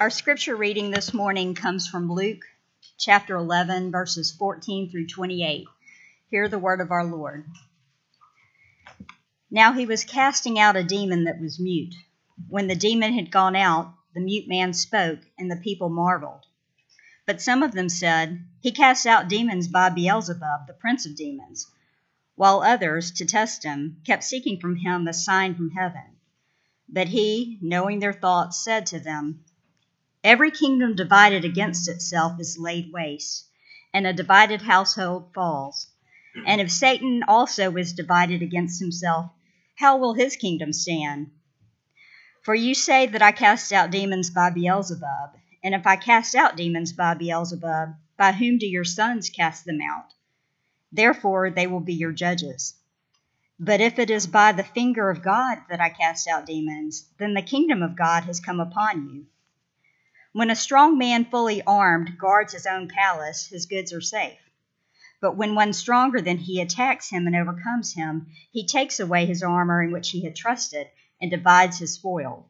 Our scripture reading this morning comes from Luke chapter 11, verses 14 through 28. Hear the word of our Lord. Now he was casting out a demon that was mute. When the demon had gone out, the mute man spoke, and the people marveled. But some of them said, He casts out demons by Beelzebub, the prince of demons, while others, to test him, kept seeking from him a sign from heaven. But he, knowing their thoughts, said to them, Every kingdom divided against itself is laid waste, and a divided household falls. And if Satan also is divided against himself, how will his kingdom stand? For you say that I cast out demons by Beelzebub, and if I cast out demons by Beelzebub, by whom do your sons cast them out? Therefore they will be your judges. But if it is by the finger of God that I cast out demons, then the kingdom of God has come upon you. When a strong man fully armed guards his own palace, his goods are safe. But when one stronger than he attacks him and overcomes him, he takes away his armor in which he had trusted and divides his spoil.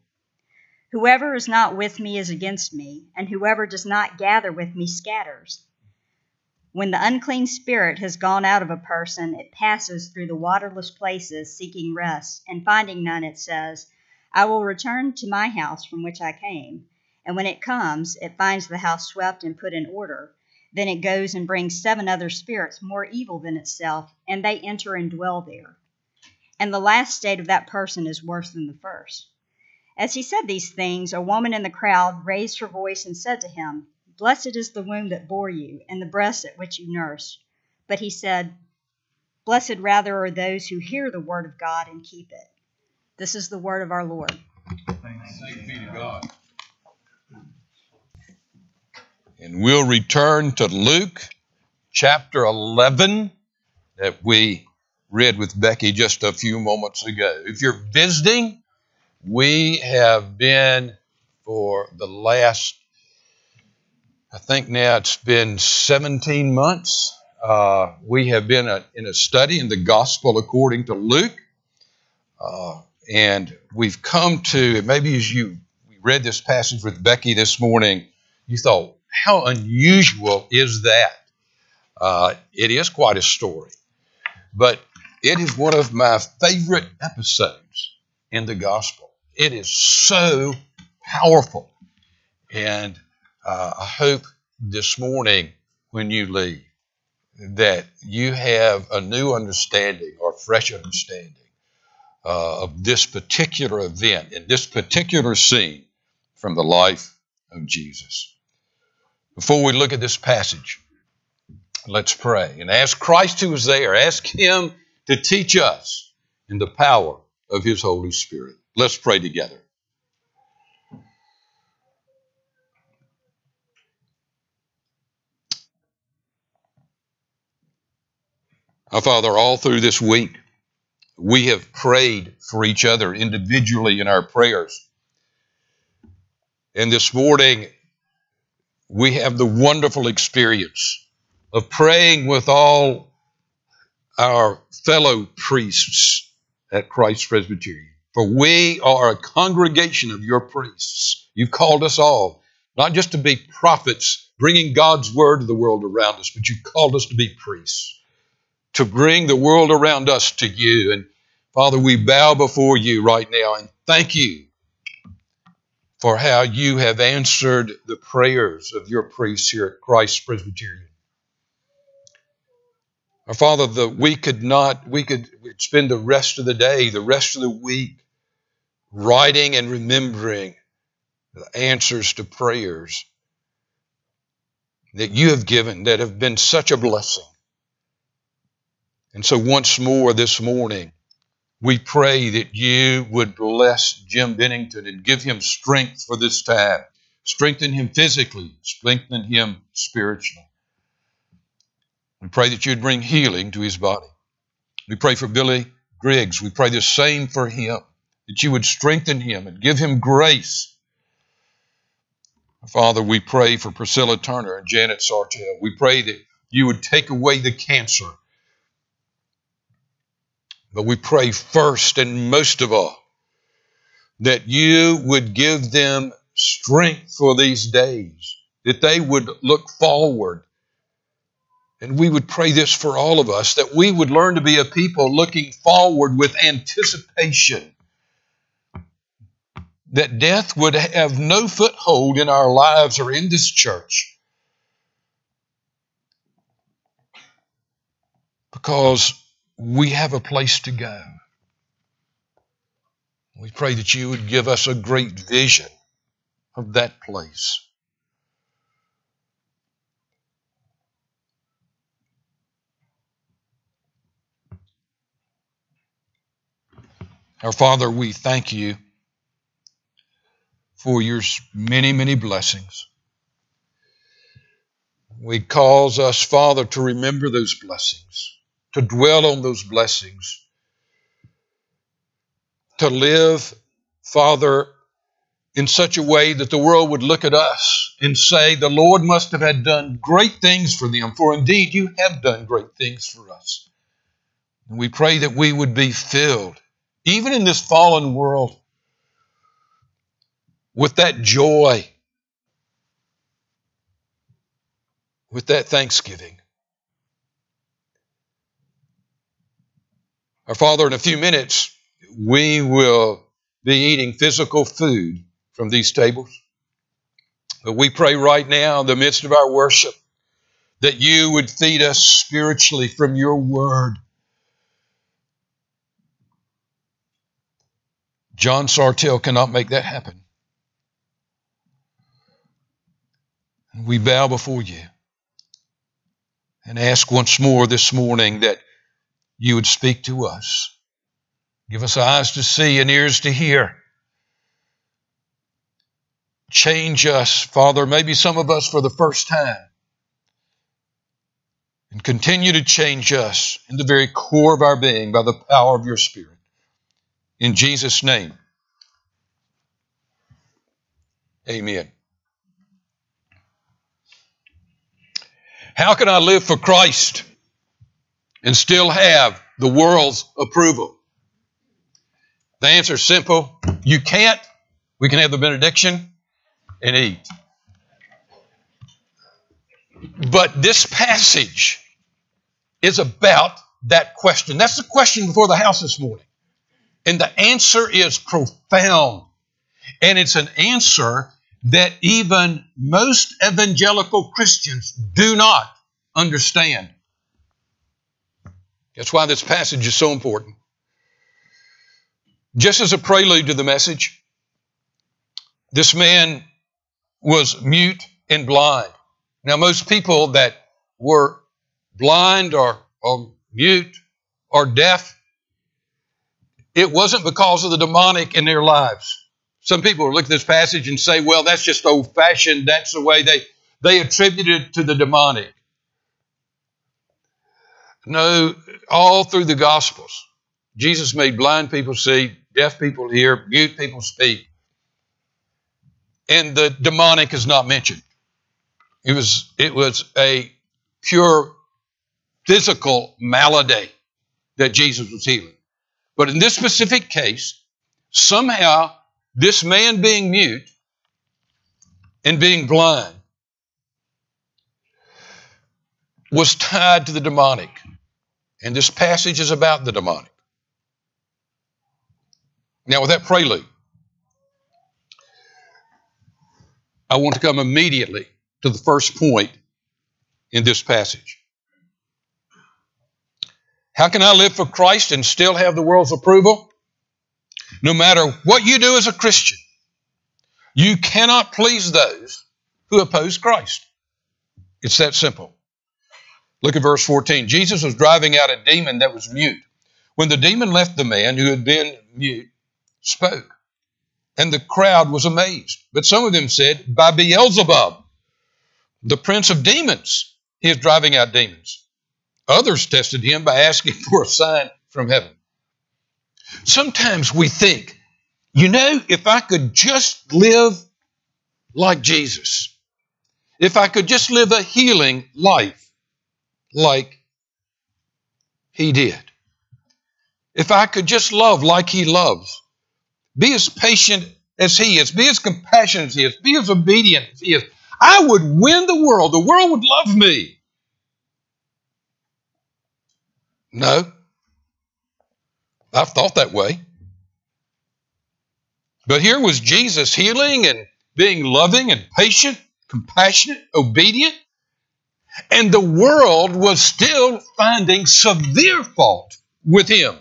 Whoever is not with me is against me, and whoever does not gather with me scatters. When the unclean spirit has gone out of a person, it passes through the waterless places seeking rest, and finding none, it says, I will return to my house from which I came. And when it comes, it finds the house swept and put in order. Then it goes and brings seven other spirits more evil than itself, and they enter and dwell there. And the last state of that person is worse than the first. As he said these things, a woman in the crowd raised her voice and said to him, Blessed is the womb that bore you, and the breast at which you nursed. But he said, Blessed rather are those who hear the word of God and keep it. This is the word of our Lord. Thanks be to God. And we'll return to Luke chapter 11 that we read with Becky just a few moments ago. If you're visiting, we have been for the last I think now it's been 17 months. Uh, we have been a, in a study in the Gospel according to Luke. Uh, and we've come to, maybe as you read this passage with Becky this morning, you thought, how unusual is that? Uh, it is quite a story. But it is one of my favorite episodes in the Gospel. It is so powerful. And uh, I hope this morning when you leave that you have a new understanding or fresh understanding uh, of this particular event and this particular scene from the life of Jesus. Before we look at this passage, let's pray and ask Christ who is there, ask Him to teach us in the power of His Holy Spirit. Let's pray together. Our Father, all through this week, we have prayed for each other individually in our prayers. And this morning, we have the wonderful experience of praying with all our fellow priests at Christ Presbyterian. For we are a congregation of your priests. You've called us all, not just to be prophets bringing God's word to the world around us, but you've called us to be priests to bring the world around us to you. And Father, we bow before you right now and thank you for how you have answered the prayers of your priests here at Christ Presbyterian. Our Father, the, we could not, we could spend the rest of the day, the rest of the week, writing and remembering the answers to prayers that you have given that have been such a blessing. And so, once more this morning, we pray that you would bless Jim Bennington and give him strength for this time. Strengthen him physically, strengthen him spiritually. We pray that you'd bring healing to his body. We pray for Billy Griggs. We pray the same for him, that you would strengthen him and give him grace. Father, we pray for Priscilla Turner and Janet Sartell. We pray that you would take away the cancer but we pray first and most of all that you would give them strength for these days, that they would look forward. And we would pray this for all of us that we would learn to be a people looking forward with anticipation. That death would have no foothold in our lives or in this church. Because we have a place to go. We pray that you would give us a great vision of that place. Our Father, we thank you for your many, many blessings. We cause us, Father, to remember those blessings, to dwell on those blessings, to live, Father, in such a way that the world would look at us and say, The Lord must have had done great things for them, for indeed you have done great things for us. And we pray that we would be filled, even in this fallen world, with that joy, with that thanksgiving. Our Father, in a few minutes, we will be eating physical food from these tables. But we pray right now, in the midst of our worship, that you would feed us spiritually from your word. John Sartell cannot make that happen. We bow before you and ask once more this morning that you would speak to us. Give us eyes to see and ears to hear change us, Father, maybe some of us for the first time. And continue to change us in the very core of our being by the power of your Spirit. In Jesus' name, amen. How can I live for Christ and still have the world's approval? The answer is simple. You can't. We can have the benediction and eat. But this passage is about that question. That's the question before the house this morning. And the answer is profound. And it's an answer that even most evangelical Christians do not understand. That's why this passage is so important. Just as a prelude to the message, this man was mute and blind. Now, most people that were blind or, or mute or deaf, it wasn't because of the demonic in their lives. Some people look at this passage and say, well, that's just old fashioned. That's the way they, they attribute it to the demonic. No, all through the Gospels, Jesus made blind people see, deaf people hear, mute people speak and the demonic is not mentioned. It was, it was a pure physical malady that Jesus was healing. But in this specific case, somehow this man being mute and being blind was tied to the demonic. And this passage is about the demonic. Now, with that prelude, I want to come immediately to the first point in this passage. How can I live for Christ and still have the world's approval? No matter what you do as a Christian, you cannot please those who oppose Christ. It's that simple. Look at verse 14. Jesus was driving out a demon that was mute. When the demon left the man who had been mute, spoke and the crowd was amazed. But some of them said, By Beelzebub, the prince of demons, he is driving out demons. Others tested him by asking for a sign from heaven. Sometimes we think, you know, if I could just live like Jesus, if I could just live a healing life like he did, if I could just love like he loves, be as patient as he is, be as compassionate as he is, be as obedient as he is, I would win the world. The world would love me. No. I've thought that way. But here was Jesus healing and being loving and patient, compassionate, obedient. And the world was still finding severe fault with him.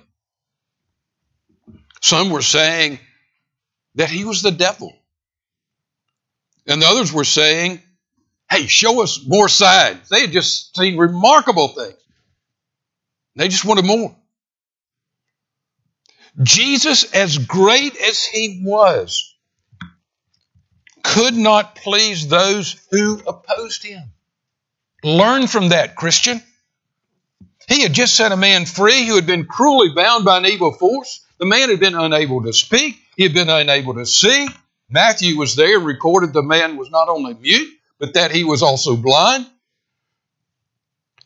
Some were saying that he was the devil. And the others were saying, hey, show us more signs. They had just seen remarkable things. They just wanted more. Jesus, as great as he was, could not please those who opposed him. Learn from that, Christian. He had just set a man free who had been cruelly bound by an evil force. The man had been unable to speak, he had been unable to see. Matthew was there recorded the man was not only mute, but that he was also blind.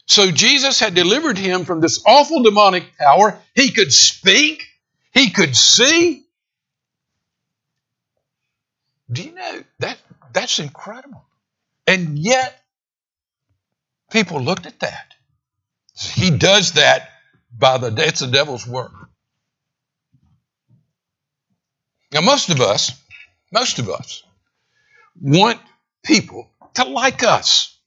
So Jesus had delivered him from this awful demonic power. He could speak, he could see. Do you know that that's incredible? And yet people looked at that. He does that by the it's the devil's work. Now most of us, most of us want people to like us.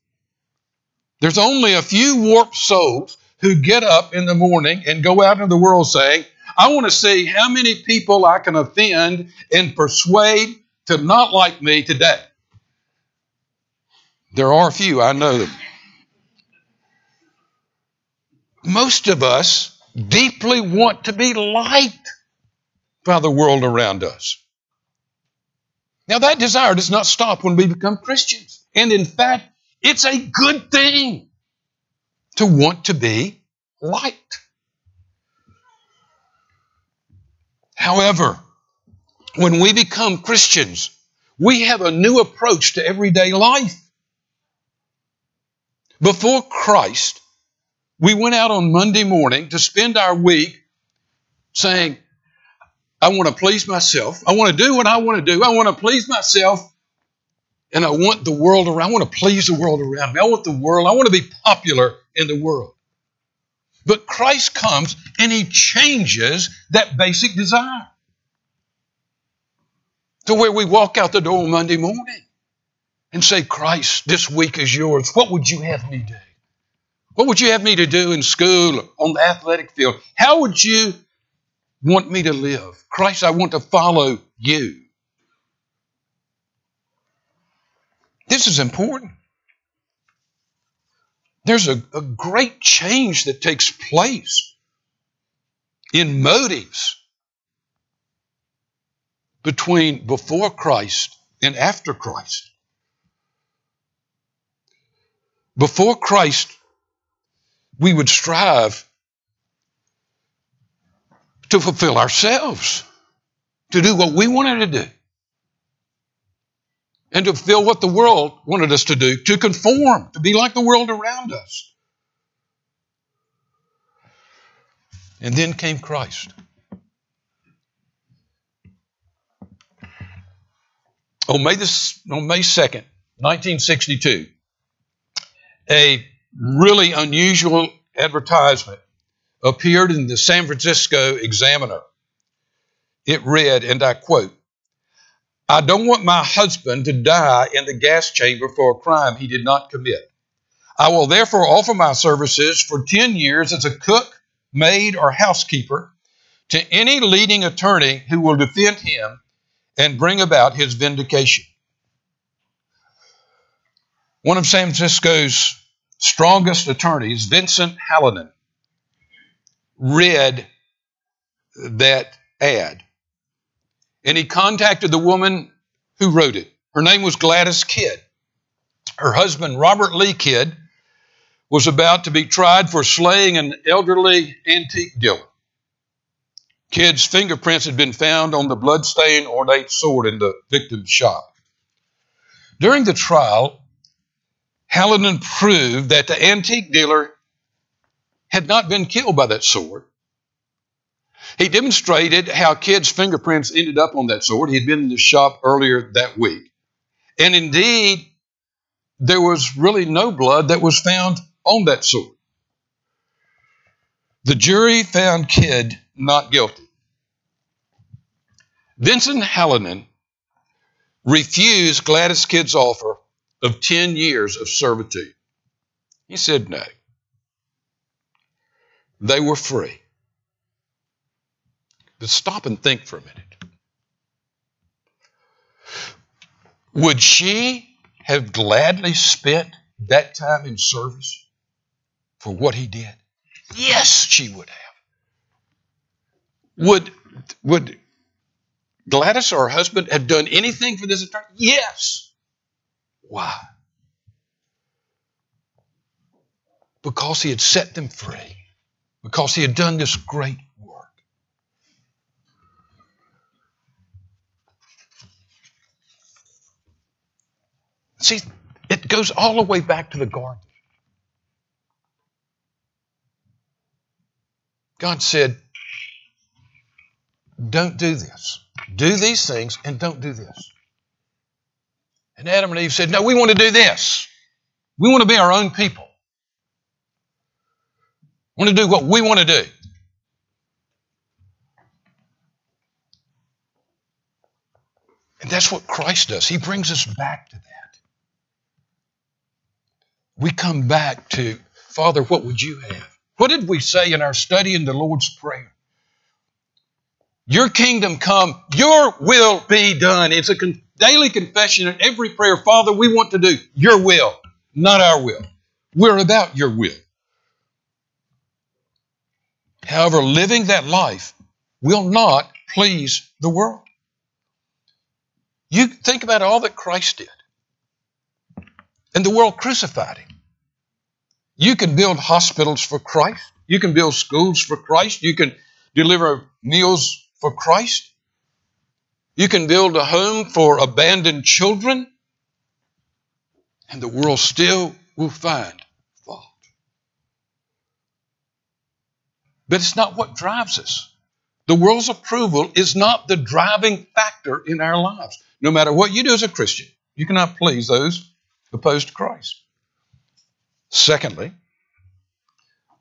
There's only a few warped souls who get up in the morning and go out into the world saying, I want to see how many people I can offend and persuade to not like me today. There are a few, I know them. Most of us deeply want to be liked by the world around us. Now, that desire does not stop when we become Christians. And in fact, it's a good thing to want to be liked. However, when we become Christians, we have a new approach to everyday life. Before Christ, we went out on Monday morning to spend our week saying, I want to please myself. I want to do what I want to do. I want to please myself. And I want the world around. I want to please the world around me. I want the world. I want to be popular in the world. But Christ comes and he changes that basic desire to where we walk out the door on Monday morning and say, Christ, this week is yours. What would you have me do? What would you have me to do in school, on the athletic field? How would you want me to live? Christ, I want to follow you. This is important. There's a, a great change that takes place in motives between before Christ and after Christ. Before Christ, we would strive to fulfill ourselves, to do what we wanted to do, and to fulfill what the world wanted us to do, to conform, to be like the world around us. And then came Christ. On May, this, on May 2nd, 1962, a really unusual advertisement appeared in the San Francisco Examiner. It read, and I quote, I don't want my husband to die in the gas chamber for a crime he did not commit. I will therefore offer my services for 10 years as a cook, maid, or housekeeper to any leading attorney who will defend him and bring about his vindication. One of San Francisco's strongest attorneys, Vincent Hallinan, read that ad. And he contacted the woman who wrote it. Her name was Gladys Kidd. Her husband, Robert Lee Kidd, was about to be tried for slaying an elderly antique dealer. Kidd's fingerprints had been found on the bloodstained ornate sword in the victim's shop. During the trial, Hallinan proved that the antique dealer had not been killed by that sword, He demonstrated how Kidd's fingerprints ended up on that sword. He'd been in the shop earlier that week. And indeed, there was really no blood that was found on that sword. The jury found Kidd not guilty. Vincent Hallinan refused Gladys Kidd's offer of 10 years of servitude. He said no. They were free. But stop and think for a minute. Would she have gladly spent that time in service for what he did? Yes, she would have. Would, would Gladys or her husband have done anything for this attorney? Yes. Why? Because he had set them free, because he had done this great work. See, it goes all the way back to the garden. God said, Don't do this. Do these things and don't do this. And Adam and Eve said, No, we want to do this. We want to be our own people. We want to do what we want to do. And that's what Christ does. He brings us back to that. We come back to, Father, what would you have? What did we say in our study in the Lord's Prayer? Your kingdom come, your will be done. It's a con- daily confession and every prayer. Father, we want to do your will, not our will. We're about your will. However, living that life will not please the world. You think about all that Christ did, and the world crucified him. You can build hospitals for Christ. You can build schools for Christ. You can deliver meals for Christ. You can build a home for abandoned children, and the world still will find fault. But it's not what drives us. The world's approval is not the driving factor in our lives. No matter what you do as a Christian, you cannot please those opposed to Christ. Secondly,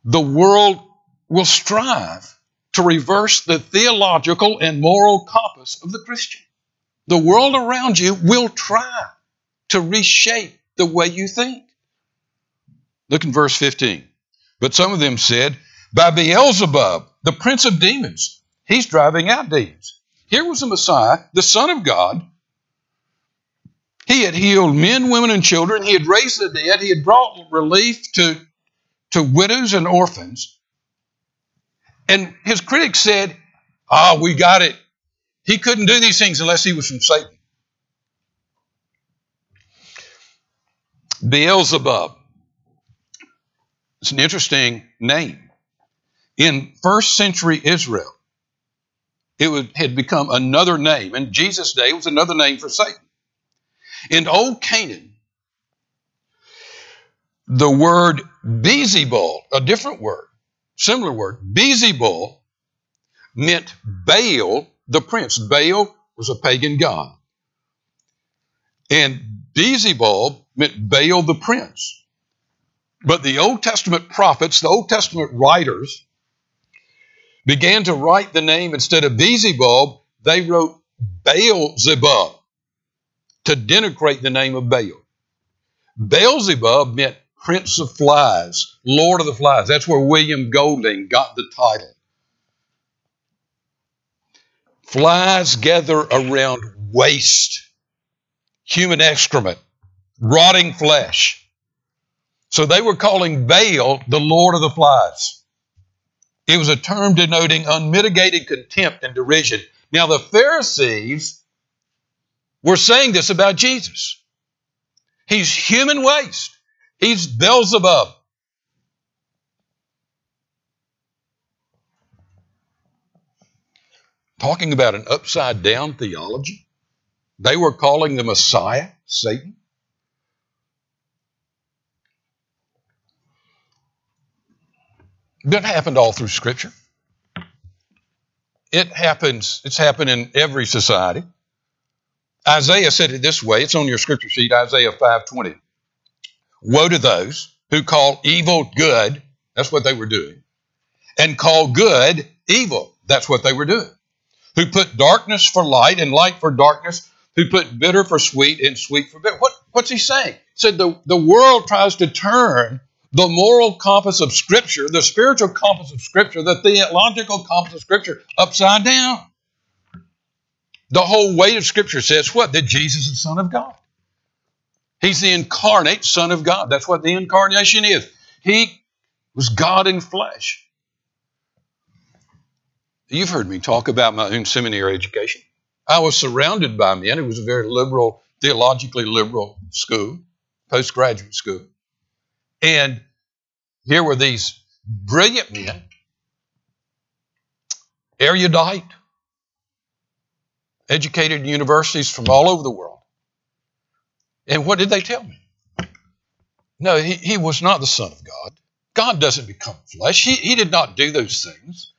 the world will strive to reverse the theological and moral compass of the Christian. The world around you will try to reshape the way you think. Look in verse 15. But some of them said, By Beelzebub, the prince of demons, he's driving out demons. Here was the Messiah, the Son of God. He had healed men, women, and children. He had raised the dead. He had brought relief to, to widows and orphans. And his critics said, Ah, we got it. He couldn't do these things unless he was from Satan. Beelzebub. It's an interesting name. In first century Israel, it would, had become another name. In Jesus' day, was another name for Satan. In Old Canaan, the word Beelzebul, a different word, similar word, Beelzebul, meant Baal, the prince. Baal was a pagan god. And Beelzebul meant Baal, the prince. But the Old Testament prophets, the Old Testament writers, began to write the name instead of Beelzebub, they wrote Baalzebub to denigrate the name of Baal. Beelzebub meant Prince of Flies, Lord of the Flies. That's where William Golding got the title. Flies gather around waste, human excrement, rotting flesh. So they were calling Baal the Lord of the Flies. It was a term denoting unmitigated contempt and derision. Now, the Pharisees were saying this about Jesus. He's human waste. He's Beelzebub. Talking about an upside down theology. They were calling the Messiah Satan. That happened all through Scripture. it happens, it's happened in every society. Isaiah said it this way, it's on your scripture sheet, Isaiah 5:20. Woe to those who call evil good, that's what they were doing, and call good evil, that's what they were doing. Who put darkness for light and light for darkness, who put bitter for sweet and sweet for bitter. What, what's he saying? He said the, the world tries to turn the moral compass of Scripture, the spiritual compass of Scripture, the theological compass of Scripture upside down. The whole weight of Scripture says what? That Jesus is the Son of God. He's the incarnate Son of God. That's what the incarnation is. He was God in flesh. You've heard me talk about my own seminary education. I was surrounded by men. It was a very liberal, theologically liberal school, postgraduate school. And here were these brilliant men, erudite, educated in universities from all over the world. And what did they tell me? No, he, he was not the Son of God. God doesn't become flesh. He, he did not do those things.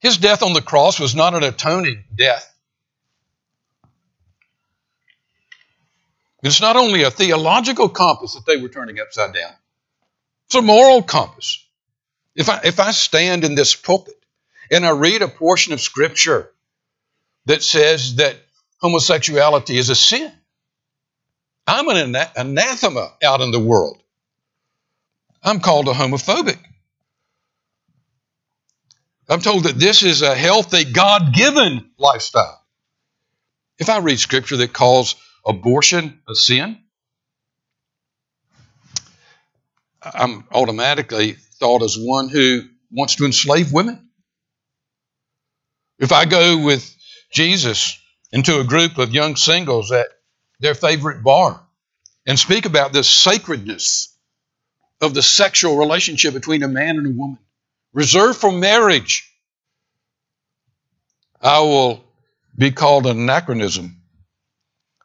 His death on the cross was not an atoning death. It's not only a theological compass that they were turning upside down, it's a moral compass. If I, if I stand in this pulpit and I read a portion of Scripture that says that homosexuality is a sin, I'm an anathema out in the world. I'm called a homophobic. I'm told that this is a healthy, God given lifestyle. If I read scripture that calls abortion a sin, I'm automatically thought as one who wants to enslave women. If I go with Jesus into a group of young singles at their favorite bar and speak about the sacredness of the sexual relationship between a man and a woman, reserved for marriage, I will be called an anachronism,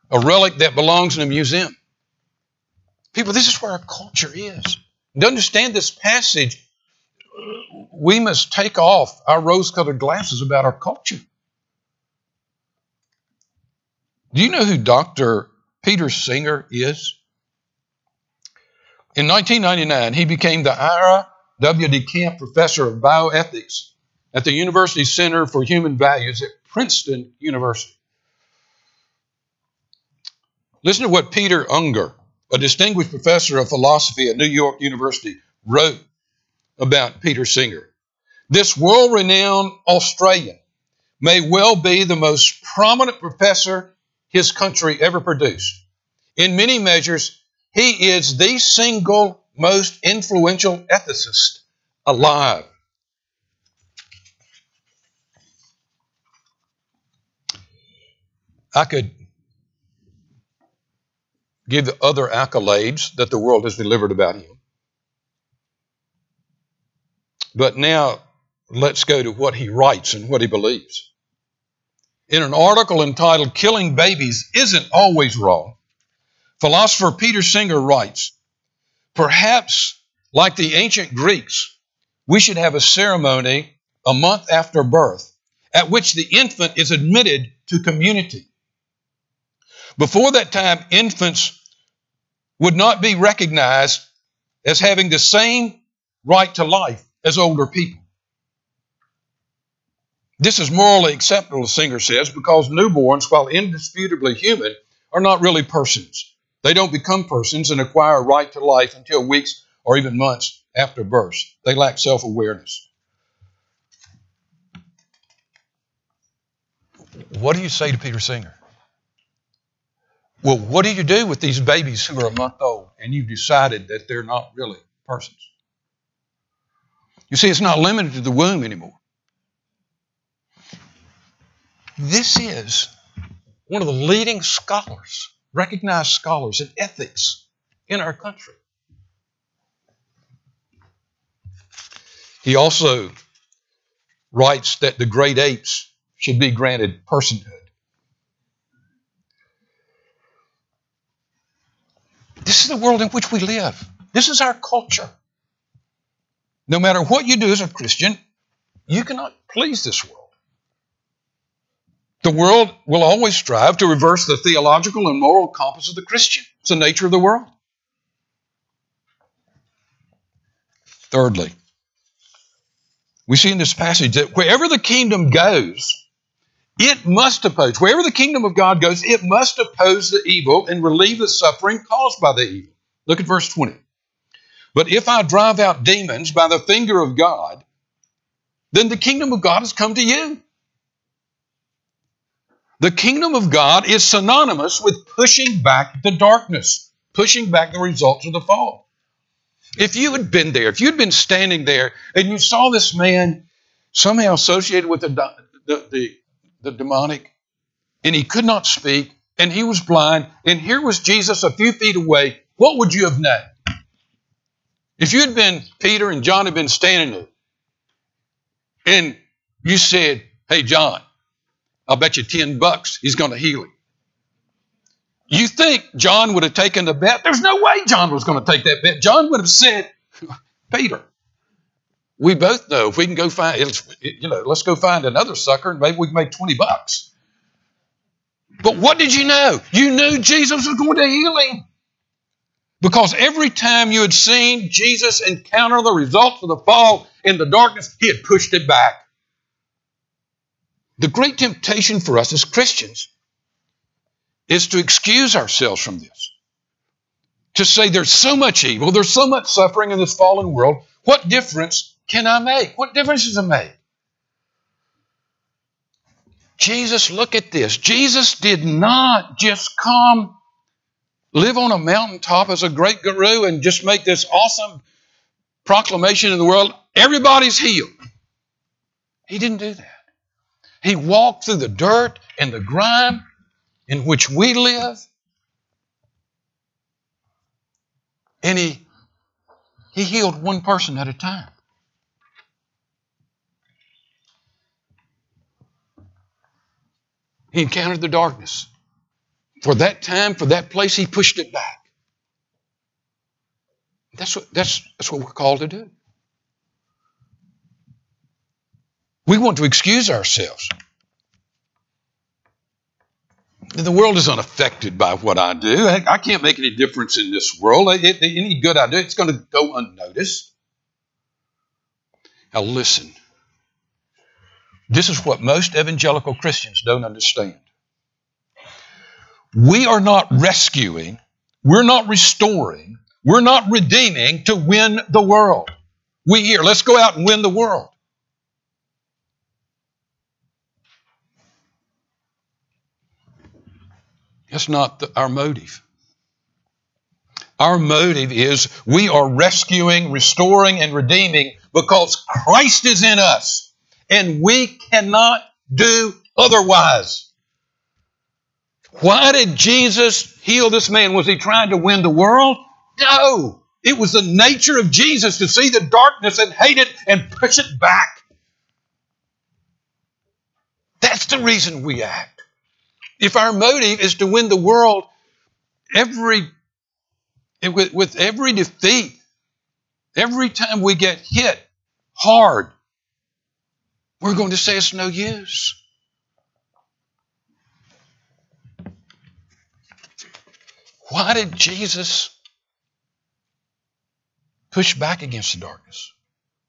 a relic that belongs in a museum. People, this is where our culture is. To understand this passage, we must take off our rose colored glasses about our culture. Do you know who Dr. Peter Singer is? In 1999, he became the Ira W. DeCamp Professor of Bioethics at the University Center for Human Values at Princeton University. Listen to what Peter Unger, a distinguished professor of philosophy at New York University, wrote about Peter Singer. This world renowned Australian may well be the most prominent professor his country ever produced. In many measures, he is the single most influential ethicist alive. I could give other accolades that the world has delivered about him. But now let's go to what he writes and what he believes. In an article entitled Killing Babies Isn't Always Wrong, philosopher Peter Singer writes Perhaps, like the ancient Greeks, we should have a ceremony a month after birth at which the infant is admitted to community. Before that time, infants would not be recognized as having the same right to life as older people. This is morally acceptable, Singer says, because newborns, while indisputably human, are not really persons. They don't become persons and acquire a right to life until weeks or even months after birth. They lack self awareness. What do you say to Peter Singer? Well, what do you do with these babies who are a month old and you've decided that they're not really persons? You see, it's not limited to the womb anymore. This is one of the leading scholars, recognized scholars in ethics in our country. He also writes that the great apes should be granted personhood. This is the world in which we live. This is our culture. No matter what you do as a Christian, you cannot please this world. The world will always strive to reverse the theological and moral compass of the Christian. It's the nature of the world. Thirdly, we see in this passage that wherever the kingdom goes, it must oppose. Wherever the kingdom of God goes, it must oppose the evil and relieve the suffering caused by the evil. Look at verse 20. But if I drive out demons by the finger of God, then the kingdom of God has come to you. The kingdom of God is synonymous with pushing back the darkness, pushing back the results of the fall. If you had been there, if you'd been standing there and you saw this man somehow associated with the, the, the, the demonic, and he could not speak, and he was blind, and here was Jesus a few feet away, what would you have known? If you had been Peter and John had been standing there, and you said, Hey, John, I'll bet you 10 bucks he's going to heal him. You think John would have taken the bet? There's no way John was going to take that bet. John would have said, Peter, we both know if we can go find, you know, let's go find another sucker and maybe we can make 20 bucks. But what did you know? You knew Jesus was going to heal him. Because every time you had seen Jesus encounter the results of the fall in the darkness, he had pushed it back. The great temptation for us as Christians is to excuse ourselves from this. To say there's so much evil, there's so much suffering in this fallen world. What difference can I make? What difference does it make? Jesus, look at this. Jesus did not just come live on a mountaintop as a great guru and just make this awesome proclamation in the world everybody's healed. He didn't do that. He walked through the dirt and the grime in which we live. And he, he healed one person at a time. He encountered the darkness. For that time, for that place, he pushed it back. That's what, that's, that's what we're called to do. We want to excuse ourselves the world is unaffected by what I do. I can't make any difference in this world. any good I do, it's going to go unnoticed. Now, listen. This is what most evangelical Christians don't understand. We are not rescuing, we're not restoring, we're not redeeming to win the world. We here, let's go out and win the world. That's not the, our motive. Our motive is we are rescuing, restoring, and redeeming because Christ is in us and we cannot do otherwise. Why did Jesus heal this man? Was he trying to win the world? No. It was the nature of Jesus to see the darkness and hate it and push it back. That's the reason we act. If our motive is to win the world, every with, with every defeat, every time we get hit hard, we're going to say it's no use. Why did Jesus push back against the darkness?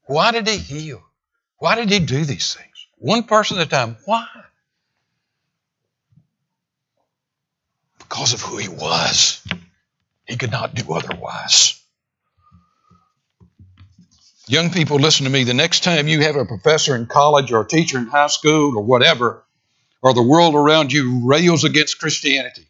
Why did he heal? Why did he do these things? One person at a time. Why? Because of who he was. He could not do otherwise. Young people, listen to me. The next time you have a professor in college or a teacher in high school or whatever, or the world around you rails against Christianity,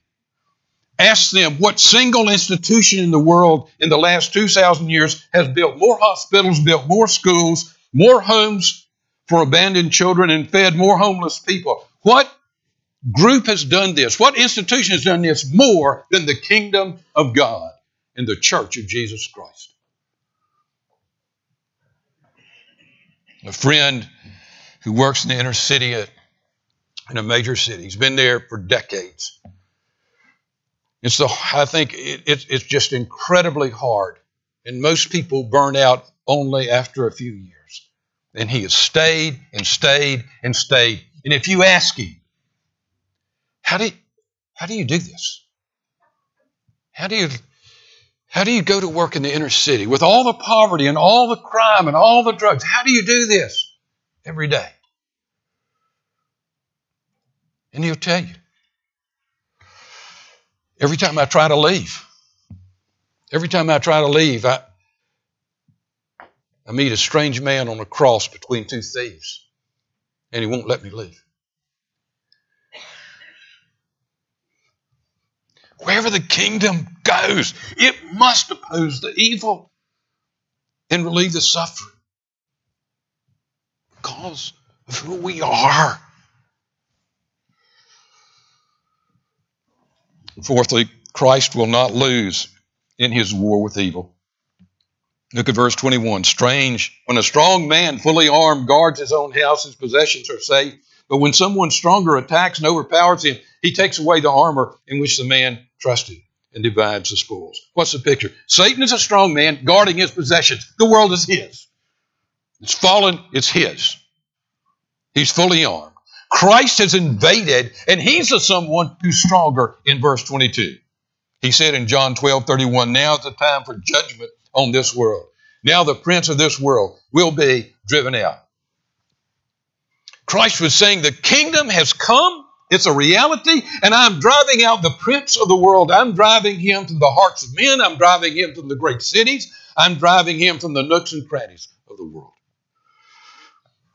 ask them what single institution in the world in the last 2,000 years has built more hospitals, built more schools, more homes for abandoned children, and fed more homeless people. What group has done this? What institution has done this more than the kingdom of God and the church of Jesus Christ? A friend who works in the inner city at, in a major city, he's been there for decades. And so I think it, it, it's just incredibly hard. And most people burn out only after a few years. And he has stayed and stayed and stayed. And if you ask him, how do you, how do you do this? How do you how do you go to work in the inner city with all the poverty and all the crime and all the drugs? How do you do this every day? And he'll tell you. Every time I try to leave, every time I try to leave, I, I meet a strange man on a cross between two thieves, and he won't let me leave. Wherever the kingdom goes, it must oppose the evil and relieve the suffering because of who we are. Fourthly, Christ will not lose in his war with evil. Look at verse 21. Strange, when a strong man, fully armed, guards his own house, his possessions are safe. But when someone stronger attacks and overpowers him, he takes away the armor in which the man trusted and divides the spoils. What's the picture? Satan is a strong man guarding his possessions. The world is his. It's fallen, it's his. He's fully armed. Christ has invaded, and he's the someone who's stronger in verse 22. He said in John 12, 31, now is the time for judgment on this world. Now the prince of this world will be driven out. Christ was saying, The kingdom has come, it's a reality, and I'm driving out the prince of the world. I'm driving him from the hearts of men, I'm driving him from the great cities, I'm driving him from the nooks and crannies of the world.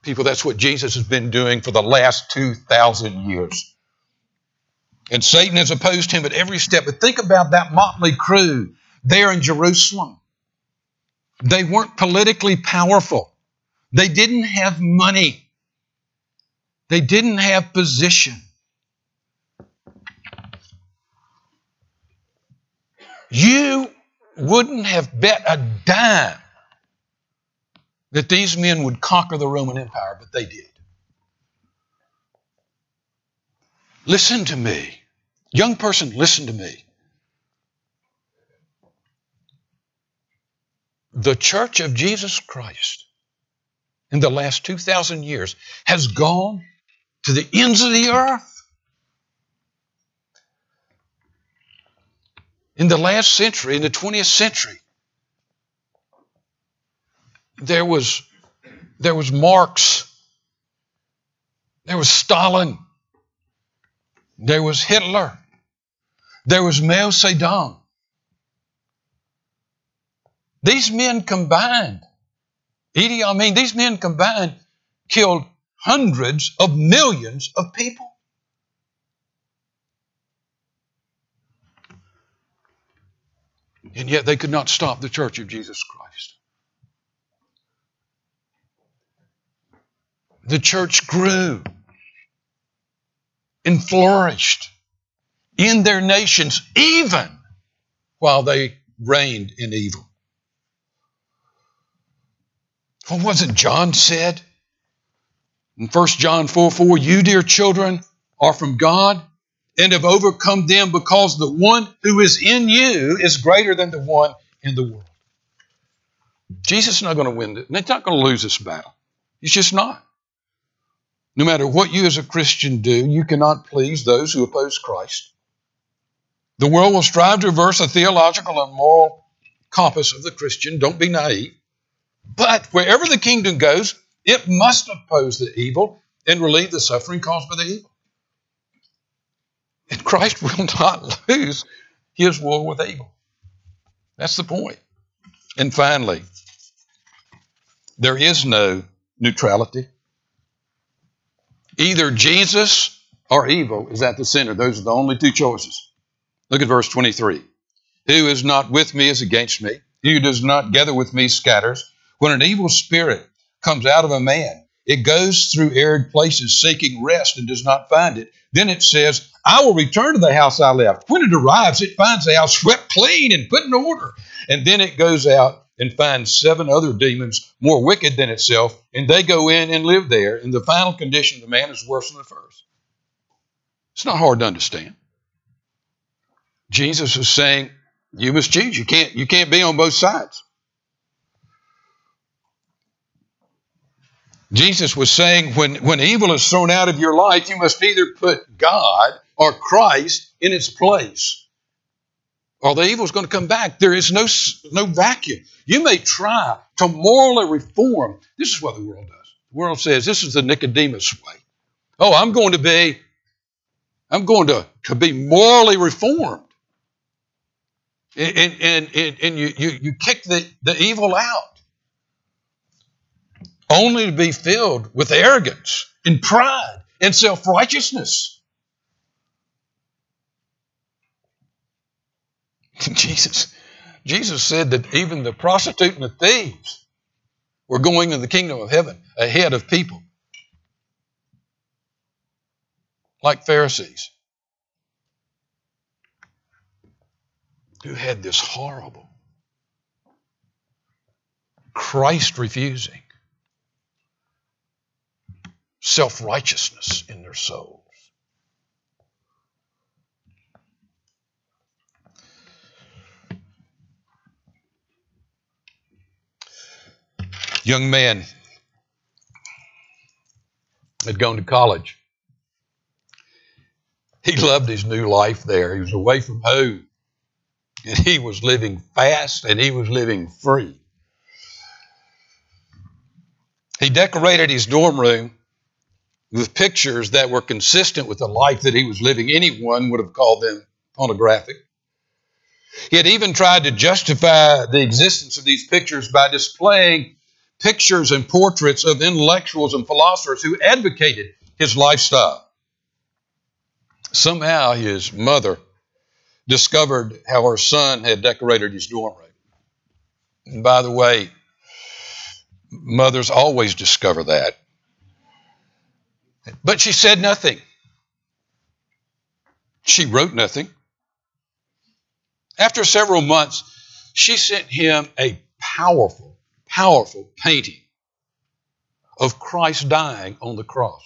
People, that's what Jesus has been doing for the last 2,000 years. And Satan has opposed him at every step. But think about that motley crew there in Jerusalem. They weren't politically powerful. They didn't have money. They didn't have position. You wouldn't have bet a dime that these men would conquer the Roman Empire, but they did. Listen to me. Young person, listen to me. The church of Jesus Christ in the last 2,000 years has gone to the ends of the earth. In the last century, in the 20th century, there was, there was Marx, there was Stalin, there was Hitler, there was Mao Zedong. These men combined, Idi Amin, these men combined killed hundreds of millions of people. And yet they could not stop the church of Jesus Christ. The church grew and flourished in their nations, even while they reigned in evil. What was it John said? In 1 John 4 4, you, dear children, are from God and have overcome them because the one who is in you is greater than the one in the world. Jesus is not going to win it. He's not going to lose this battle. He's just not. No matter what you as a Christian do, you cannot please those who oppose Christ. The world will strive to reverse the theological and moral compass of the Christian. Don't be naive. But wherever the kingdom goes, it must oppose the evil and relieve the suffering caused by the evil. And Christ will not lose his war with evil. That's the point. And finally, there is no neutrality. Either Jesus or evil is at the center. Those are the only two choices. Look at verse 23. Who is not with me is against me. He who does not gather with me scatters. When an evil spirit comes out of a man. It goes through arid places seeking rest and does not find it. Then it says, I will return to the house I left. When it arrives, it finds the house swept clean and put in order. And then it goes out and finds seven other demons more wicked than itself, and they go in and live there. And the final condition of the man is worse than the first. It's not hard to understand. Jesus is saying, you must choose. You can't, you can't be on both sides. Jesus was saying when, when evil is thrown out of your life, you must either put God or Christ in its place, or the evil is going to come back. There is no, no vacuum. You may try to morally reform. This is what the world does. The world says this is the Nicodemus way. Oh, I'm going to be, I'm going to, to be morally reformed. And, and, and, and you, you, you kick the, the evil out. Only to be filled with arrogance and pride and self righteousness. Jesus, Jesus said that even the prostitute and the thieves were going in the kingdom of heaven ahead of people like Pharisees who had this horrible Christ refusing self righteousness in their souls. Young man had gone to college. He loved his new life there. He was away from home. And he was living fast and he was living free. He decorated his dorm room with pictures that were consistent with the life that he was living. Anyone would have called them pornographic. He had even tried to justify the existence of these pictures by displaying pictures and portraits of intellectuals and philosophers who advocated his lifestyle. Somehow his mother discovered how her son had decorated his dorm room. And by the way, mothers always discover that. But she said nothing. She wrote nothing. After several months, she sent him a powerful, powerful painting of Christ dying on the cross.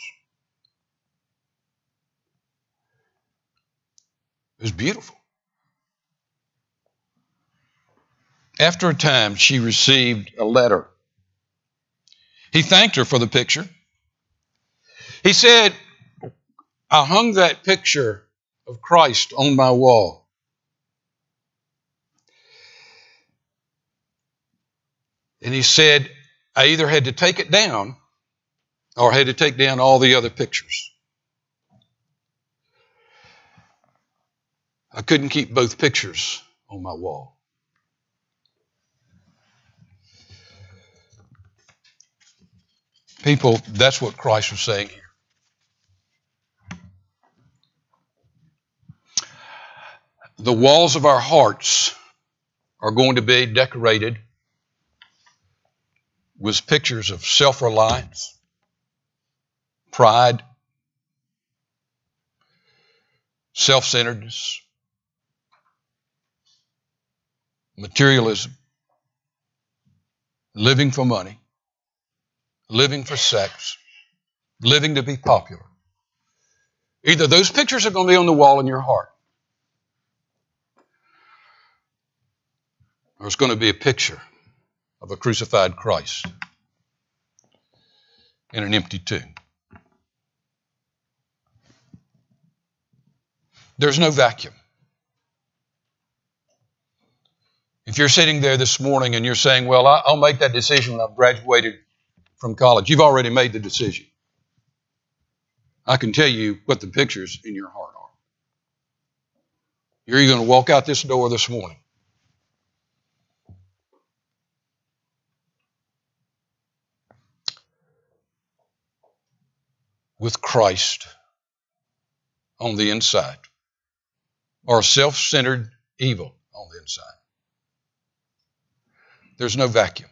It was beautiful. After a time, she received a letter. He thanked her for the picture. He said, I hung that picture of Christ on my wall. And he said, I either had to take it down or I had to take down all the other pictures. I couldn't keep both pictures on my wall. People, that's what Christ was saying here. The walls of our hearts are going to be decorated with pictures of self reliance, pride, self centeredness, materialism, living for money, living for sex, living to be popular. Either those pictures are going to be on the wall in your heart, it's going to be a picture of a crucified Christ in an empty tomb. There's no vacuum. If you're sitting there this morning and you're saying, Well, I'll make that decision when I've graduated from college. You've already made the decision. I can tell you what the pictures in your heart are. You're going to walk out this door this morning with Christ on the inside or self centered evil on the inside. There's no vacuum.